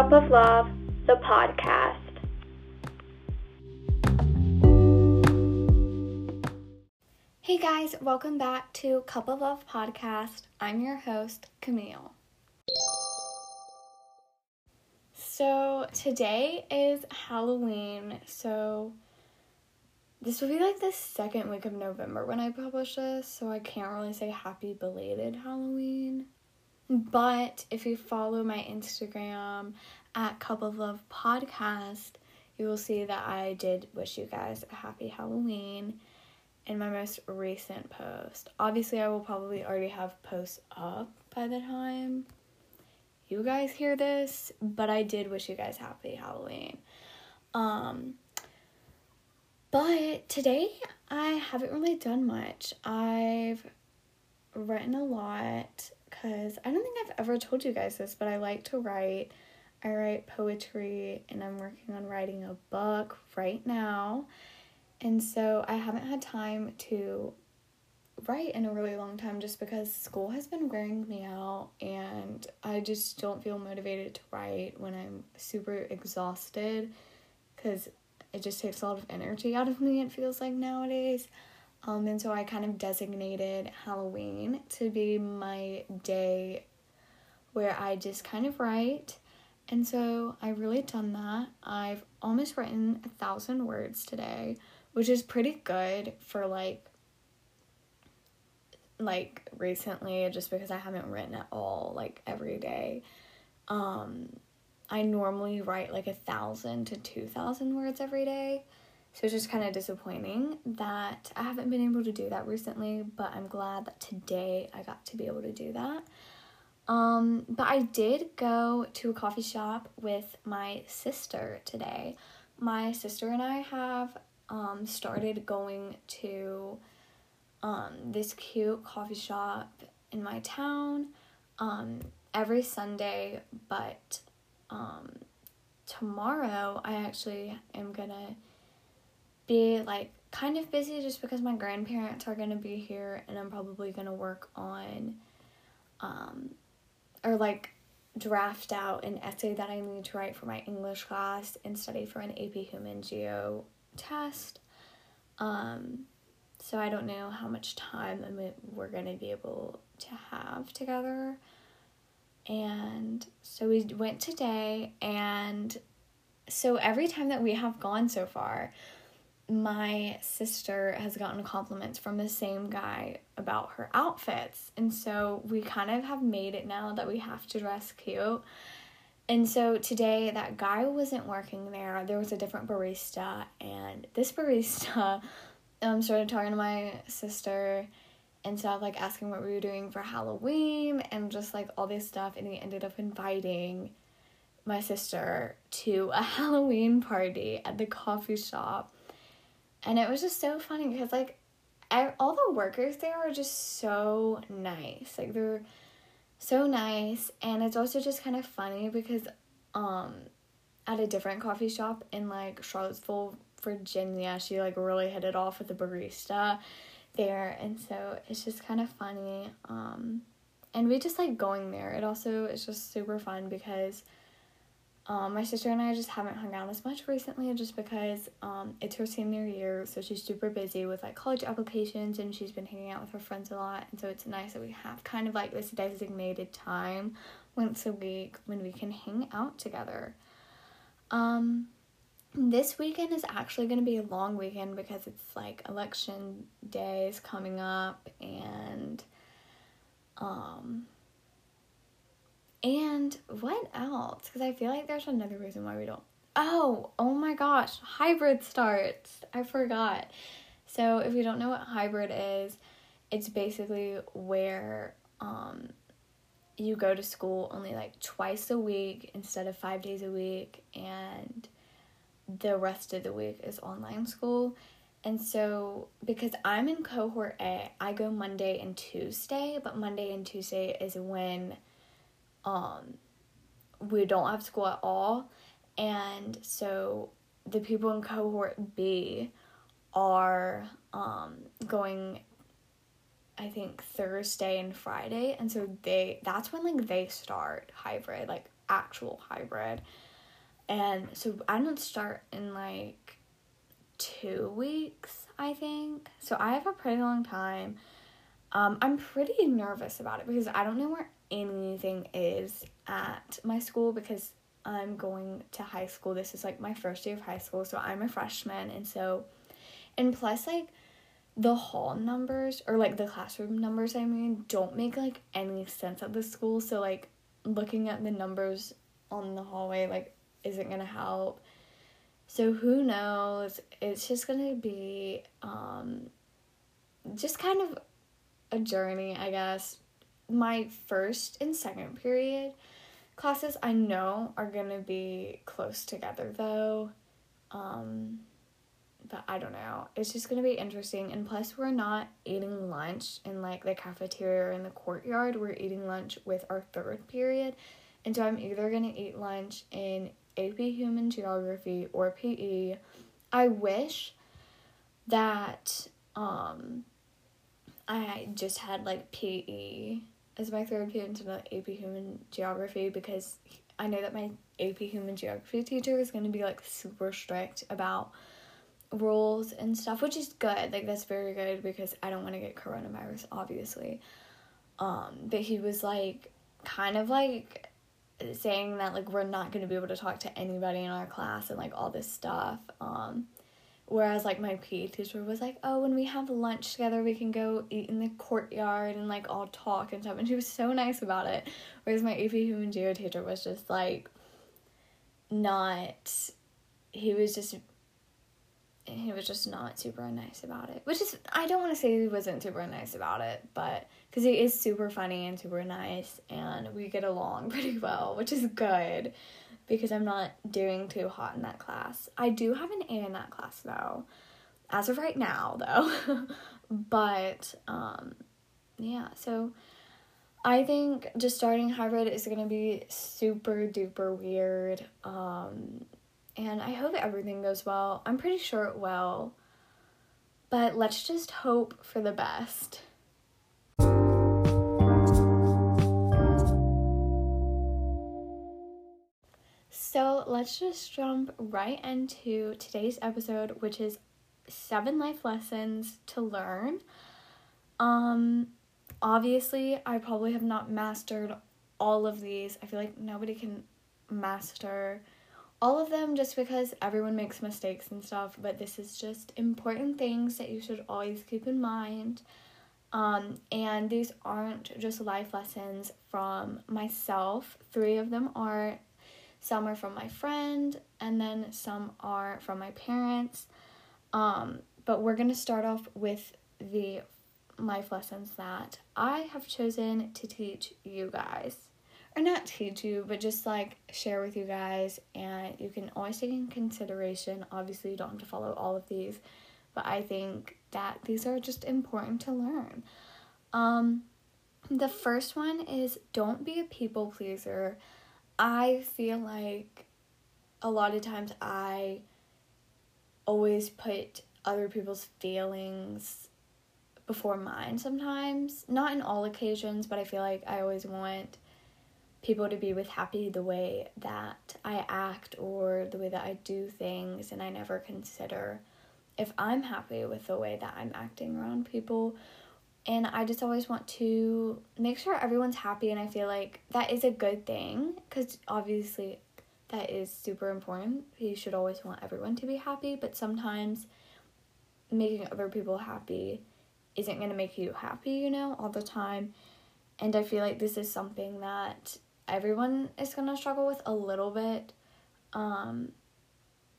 Cup of Love, the podcast. Hey guys, welcome back to Cup of Love podcast. I'm your host, Camille. So, today is Halloween, so this will be like the second week of November when I publish this, so I can't really say happy belated Halloween. But if you follow my Instagram at Cup of Love Podcast, you will see that I did wish you guys a happy Halloween in my most recent post. Obviously, I will probably already have posts up by the time you guys hear this, but I did wish you guys happy Halloween. Um but today I haven't really done much. I've written a lot cuz I don't think I've ever told you guys this, but I like to write. I write poetry and I'm working on writing a book right now. And so I haven't had time to write in a really long time just because school has been wearing me out and I just don't feel motivated to write when I'm super exhausted because it just takes a lot of energy out of me, it feels like nowadays. Um, and so I kind of designated Halloween to be my day where I just kind of write. And so I've really done that. I've almost written a thousand words today, which is pretty good for like like recently just because I haven't written at all like every day. Um I normally write like a thousand to two thousand words every day. So it's just kind of disappointing that I haven't been able to do that recently, but I'm glad that today I got to be able to do that. Um, but I did go to a coffee shop with my sister today. My sister and I have um, started going to um, this cute coffee shop in my town um, every Sunday, but um, tomorrow I actually am gonna be like kind of busy just because my grandparents are gonna be here and I'm probably gonna work on um, or like draft out an essay that I need to write for my English class and study for an AP Human Geo test. Um, so I don't know how much time we're going to be able to have together. And so we went today, and so every time that we have gone so far, my sister has gotten compliments from the same guy about her outfits. And so we kind of have made it now that we have to dress cute. And so today, that guy wasn't working there. There was a different barista, and this barista um, started talking to my sister and stuff, like asking what we were doing for Halloween and just like all this stuff. And he ended up inviting my sister to a Halloween party at the coffee shop. And it was just so funny because, like, I, all the workers there are just so nice. Like, they're so nice. And it's also just kind of funny because, um, at a different coffee shop in like Charlottesville, Virginia. She like really hit it off with the barista there, and so it's just kind of funny. Um, and we just like going there. It also is just super fun because um, my sister and I just haven't hung out as much recently just because um, it's her senior year, so she's super busy with like college applications and she's been hanging out with her friends a lot. And so it's nice that we have kind of like this designated time once a week when we can hang out together. Um, this weekend is actually going to be a long weekend because it's like election days coming up and um and what else? Because i feel like there's another reason why we don't oh oh my gosh hybrid starts. I forgot. So if you don't know what hybrid is it's basically where um you go to school only like twice a week instead of five days a week and the rest of the week is online school. And so, because I'm in cohort A, I go Monday and Tuesday, but Monday and Tuesday is when um, we don't have school at all. And so, the people in cohort B are um, going, I think, Thursday and Friday. And so, they that's when like they start hybrid. Like, actual hybrid. And so I don't start in like two weeks, I think. So I have a pretty long time. Um, I'm pretty nervous about it because I don't know where anything is at my school because I'm going to high school. This is like my first day of high school, so I'm a freshman, and so, and plus, like, the hall numbers or like the classroom numbers, I mean, don't make like any sense at the school. So, like, looking at the numbers on the hallway, like, isn't gonna help. So, who knows? It's just gonna be, um, just kind of a journey, I guess. My first and second period classes I know are gonna be close together though. Um, but I don't know. It's just gonna be interesting. And plus, we're not eating lunch in like the cafeteria or in the courtyard. We're eating lunch with our third period. And so I'm either gonna eat lunch in AP Human Geography or PE. I wish that um I just had like PE as my third period into the AP Human Geography because I know that my AP Human Geography teacher is going to be like super strict about rules and stuff, which is good. Like that's very good because I don't want to get coronavirus, obviously. Um, but he was like kind of like saying that like we're not going to be able to talk to anybody in our class and like all this stuff. Um, Whereas like my PE teacher was like, oh, when we have lunch together, we can go eat in the courtyard and like all talk and stuff. And she was so nice about it. Whereas my AP Human Geo teacher was just like, not. He was just. He was just not super nice about it. Which is, I don't want to say he wasn't super nice about it, but because he is super funny and super nice, and we get along pretty well, which is good because I'm not doing too hot in that class. I do have an A in that class though, as of right now though. but um, yeah, so I think just starting hybrid is gonna be super duper weird. Um, and I hope everything goes well. I'm pretty sure it will. But let's just hope for the best. So let's just jump right into today's episode, which is seven life lessons to learn. Um, obviously, I probably have not mastered all of these. I feel like nobody can master all of them just because everyone makes mistakes and stuff, but this is just important things that you should always keep in mind. Um, and these aren't just life lessons from myself, three of them are some are from my friend, and then some are from my parents. Um, but we're gonna start off with the life lessons that I have chosen to teach you guys. Or not teach you, but just like share with you guys, and you can always take in consideration. Obviously, you don't have to follow all of these, but I think that these are just important to learn. Um, the first one is don't be a people pleaser. I feel like a lot of times I always put other people's feelings before mine sometimes. Not in all occasions, but I feel like I always want people to be with happy the way that I act or the way that I do things and I never consider if I'm happy with the way that I'm acting around people and I just always want to make sure everyone's happy and I feel like that is a good thing cuz obviously that is super important. You should always want everyone to be happy, but sometimes making other people happy isn't going to make you happy, you know, all the time. And I feel like this is something that everyone is going to struggle with a little bit. Um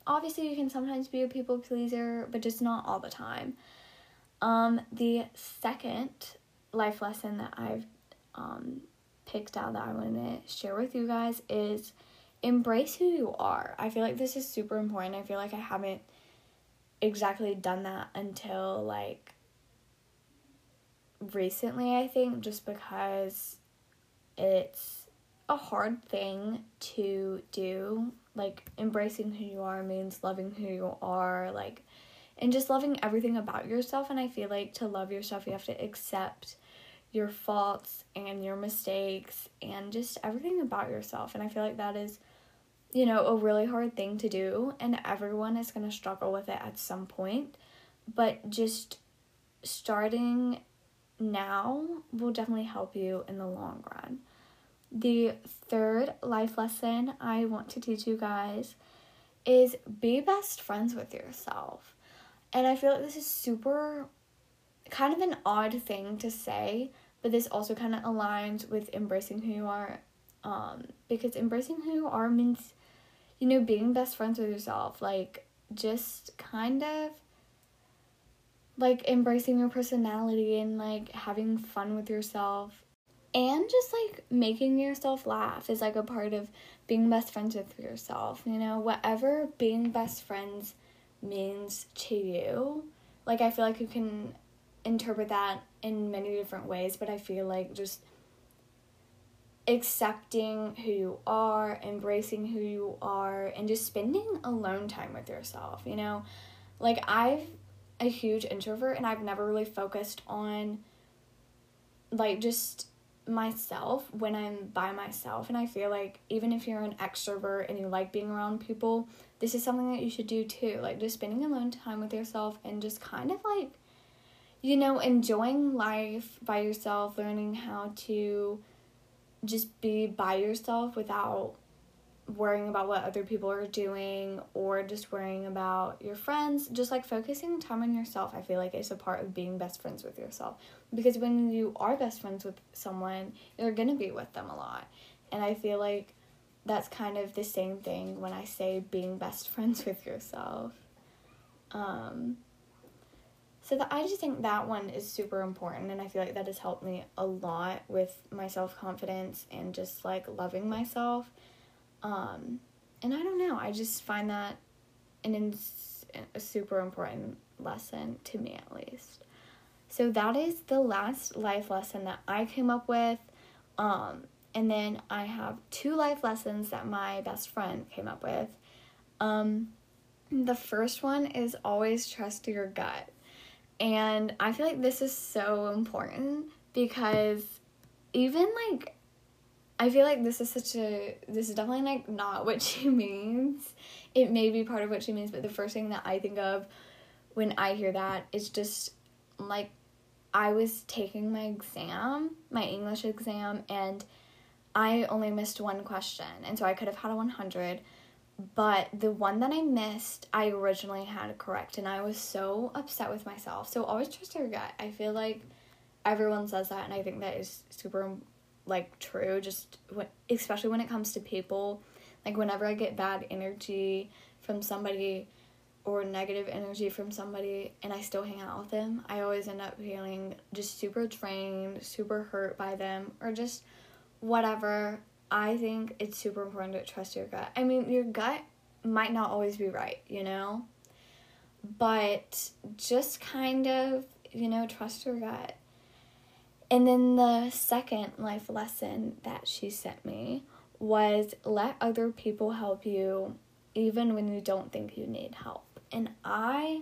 obviously you can sometimes be a people pleaser, but just not all the time. Um, the second life lesson that I've um, picked out that I want to share with you guys is embrace who you are. I feel like this is super important. I feel like I haven't exactly done that until like recently, I think, just because it's a hard thing to do. Like, embracing who you are means loving who you are. Like, and just loving everything about yourself. And I feel like to love yourself, you have to accept your faults and your mistakes and just everything about yourself. And I feel like that is, you know, a really hard thing to do, and everyone is going to struggle with it at some point. But just starting now will definitely help you in the long run. The third life lesson I want to teach you guys is be best friends with yourself. And I feel like this is super kind of an odd thing to say, but this also kind of aligns with embracing who you are. Um, because embracing who you are means, you know, being best friends with yourself. Like, just kind of like embracing your personality and like having fun with yourself and just like making yourself laugh is like a part of being best friends with yourself you know whatever being best friends means to you. Like i feel like you can interpret that in many different ways but i feel like just accepting who you are embracing who you are and just spending alone time with yourself you know? Like i've a huge introvert and I've never really focused on like just myself when I'm by myself. And I feel like even if you're an extrovert and you like being around people, this is something that you should do too. Like just spending alone time with yourself and just kind of like, you know, enjoying life by yourself, learning how to just be by yourself without worrying about what other people are doing or just worrying about your friends just like focusing time on yourself i feel like is a part of being best friends with yourself. Because when you are best friends with someone you're going to be with them a lot. And i feel like that's kind of the same thing when i say being best friends with yourself. Um so that I just think that one is super important and I feel like that has helped me a lot with my self-confidence and just like loving myself um, and I don't know, I just find that an ins- a super important lesson to me at least. So that is the last life lesson that I came up with. Um, and then I have two life lessons that my best friend came up with. Um, the first one is always trust your gut. And I feel like this is so important because even like I feel like this is such a this is definitely like not what she means. It may be part of what she means, but the first thing that I think of when I hear that is just like I was taking my exam, my English exam, and I only missed one question. And so I could have had a 100, but the one that I missed, I originally had correct. And I was so upset with myself. So always trust your gut. I feel like everyone says that, and I think that is super like true just what especially when it comes to people like whenever i get bad energy from somebody or negative energy from somebody and i still hang out with them i always end up feeling just super drained super hurt by them or just whatever. I think it's super important to trust your gut. I mean your gut might not always be right you know? But just kind of you know trust your gut and then the second life lesson that she sent me was let other people help you even when you don't think you need help. And I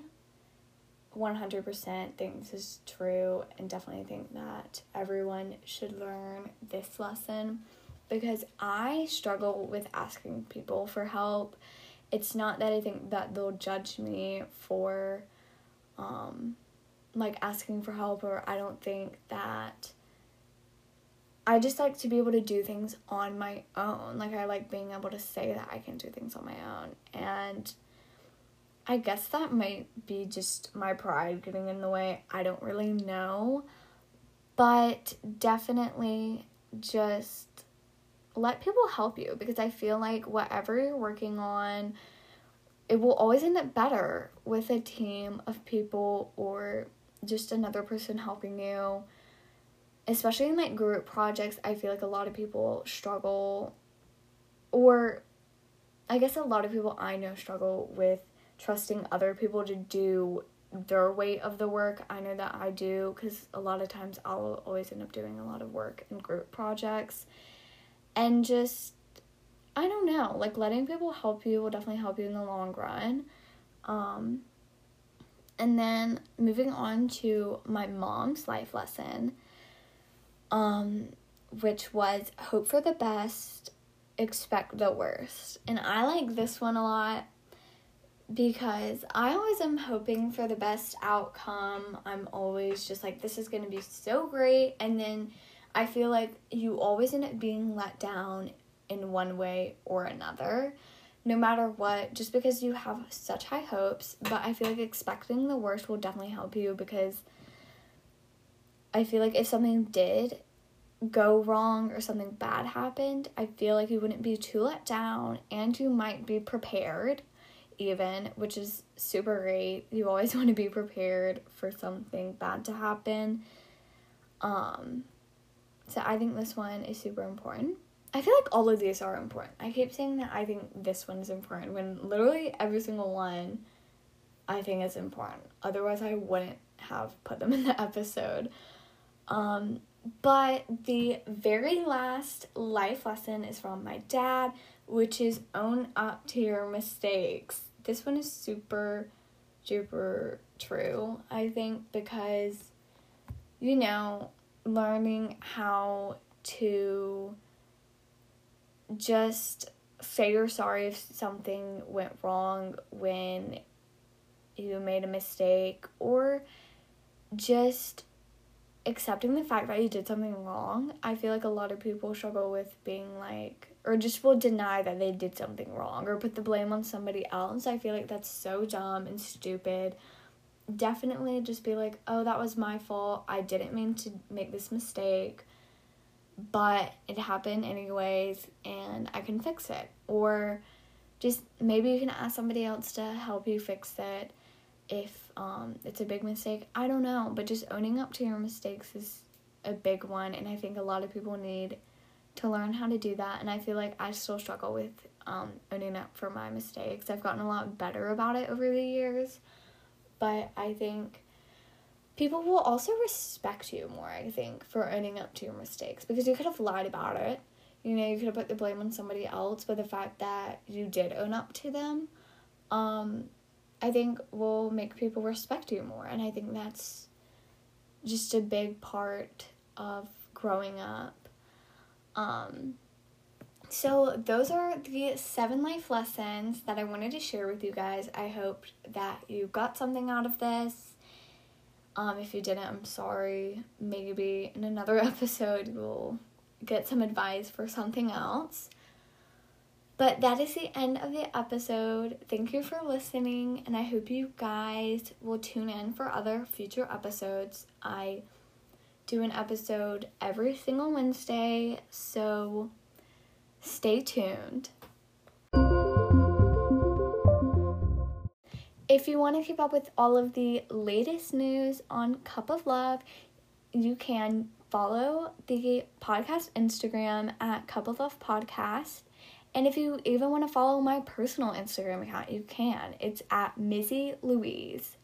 100% think this is true and definitely think that everyone should learn this lesson because I struggle with asking people for help. It's not that I think that they'll judge me for um like asking for help or I don't think that I just like to be able to do things on my own. Like I like being able to say that I can do things on my own. And I guess that might be just my pride getting in the way. I don't really know. But definitely just let people help you because I feel like whatever you're working on, it will always end up better with a team of people or just another person helping you. Especially in like group projects, I feel like a lot of people struggle, or I guess a lot of people I know struggle with trusting other people to do their weight of the work. I know that I do because a lot of times I'll always end up doing a lot of work in group projects. And just, I don't know, like letting people help you will definitely help you in the long run. Um, and then moving on to my mom's life lesson. um, which was hope for the best, expect the worst. And I like this one a lot because I always am hoping for the best outcome. I'm always just like, this is going to be so great. And then I feel like you always end up being let down in one way or another, no matter what, just because you have such high hopes. But I feel like expecting the worst will definitely help you because I feel like if something did go wrong or something bad happened, I feel like you wouldn't be too let down and you might be prepared even, which is super great. You always want to be prepared for something bad to happen. Um so I think this one is super important. I feel like all of these are important. I keep saying that I think this one is important when literally every single one I think is important. Otherwise I wouldn't have put them in the episode. Um but the very last life lesson is from my dad, which is own up to your mistakes. This one is super duper true, I think, because, you know, learning how to just say you're sorry if something went wrong when you made a mistake or just accepting the fact that you did something wrong. I feel like a lot of people struggle with being like, or just will deny that they did something wrong or put the blame on somebody else. I feel like that's so dumb and stupid. Definitely just be like, oh, that was my fault. I didn't mean to make this mistake, but it happened anyways, and I can fix it. Or just maybe you can ask somebody else to help you fix it if um, it's a big mistake. I don't know, but just owning up to your mistakes is a big one, and I think a lot of people need to learn how to do that. And I feel like I still struggle with um, owning up for my mistakes. I've gotten a lot better about it over the years, but I think people will also respect you more, I think, for owning up to your mistakes because you could have lied about it. You know, you could have put the blame on somebody else, but the fact that you did own up to them, um, I think will make people respect you more. And I think that's just a big part of growing up. Um, so, those are the seven life lessons that I wanted to share with you guys. I hope that you got something out of this. Um, if you didn't, I'm sorry. Maybe in another episode, we'll get some advice for something else. But that is the end of the episode. Thank you for listening, and I hope you guys will tune in for other future episodes. I do an episode every single Wednesday, so stay tuned. If you want to keep up with all of the latest news on Cup of Love, you can follow the podcast Instagram at Cup of Love Podcast. And if you even want to follow my personal Instagram account, you can. It's at Mizzy Louise.